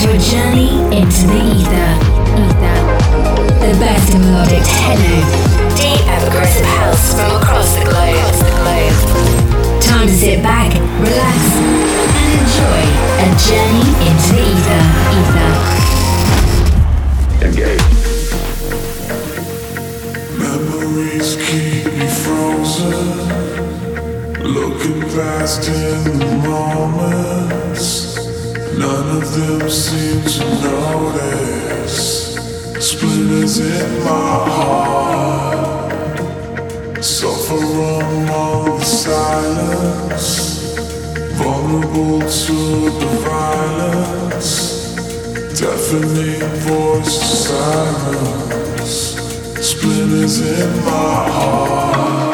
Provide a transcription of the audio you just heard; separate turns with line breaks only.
to a journey into the ether. Ether. The best in melodic techno, deep and progressive house from across the globe. The globe. Time to sit back, relax, and enjoy a journey into the ether. Ether.
Engage.
Memories keep me frozen. Looking past in the moments. None of them seem to notice. Splinters in my heart. Suffer among the silence. Vulnerable to the violence. Deafening voice to silence. Splinters in my heart.